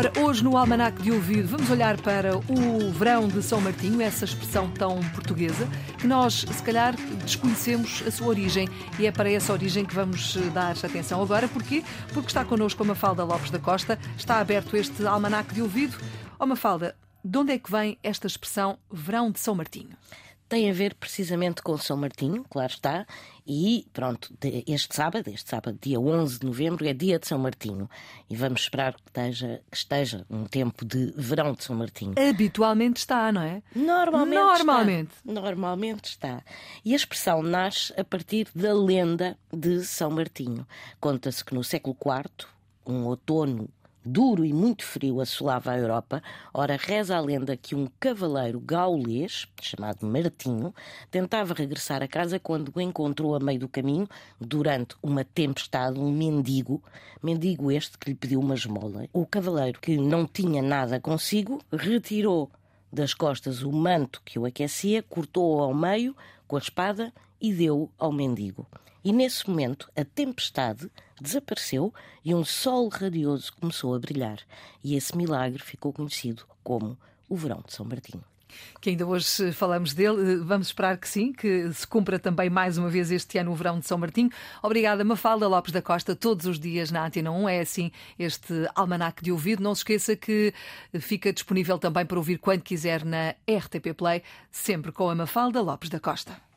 Ora, hoje no Almanac de Ouvido vamos olhar para o verão de São Martinho, essa expressão tão portuguesa, que nós, se calhar, desconhecemos a sua origem e é para essa origem que vamos eh, dar atenção agora. Porquê? Porque está connosco a Mafalda Lopes da Costa, está aberto este Almanac de Ouvido. Ó oh, Mafalda, de onde é que vem esta expressão verão de São Martinho? Tem a ver precisamente com São Martinho, claro está, e pronto, este sábado, este sábado, dia 11 de novembro, é dia de São Martinho. E vamos esperar que esteja, que esteja um tempo de verão de São Martinho. Habitualmente está, não é? Normalmente. Normalmente. Está. Normalmente está. E a expressão nasce a partir da lenda de São Martinho. Conta-se que no século IV, um outono duro e muito frio assolava a Europa, ora reza a lenda que um cavaleiro gaulês, chamado Martinho, tentava regressar a casa quando encontrou a meio do caminho, durante uma tempestade, um mendigo, mendigo este que lhe pediu uma esmola. O cavaleiro, que não tinha nada consigo, retirou das costas o manto que o aquecia, cortou-o ao meio com a espada e deu ao mendigo. E nesse momento a tempestade desapareceu e um sol radioso começou a brilhar. E esse milagre ficou conhecido como o verão de São Martinho que ainda hoje falamos dele. Vamos esperar que sim, que se cumpra também mais uma vez este ano o verão de São Martinho. Obrigada, Mafalda Lopes da Costa, todos os dias na Antena 1. É assim este almanac de ouvido. Não se esqueça que fica disponível também para ouvir quando quiser na RTP Play, sempre com a Mafalda Lopes da Costa.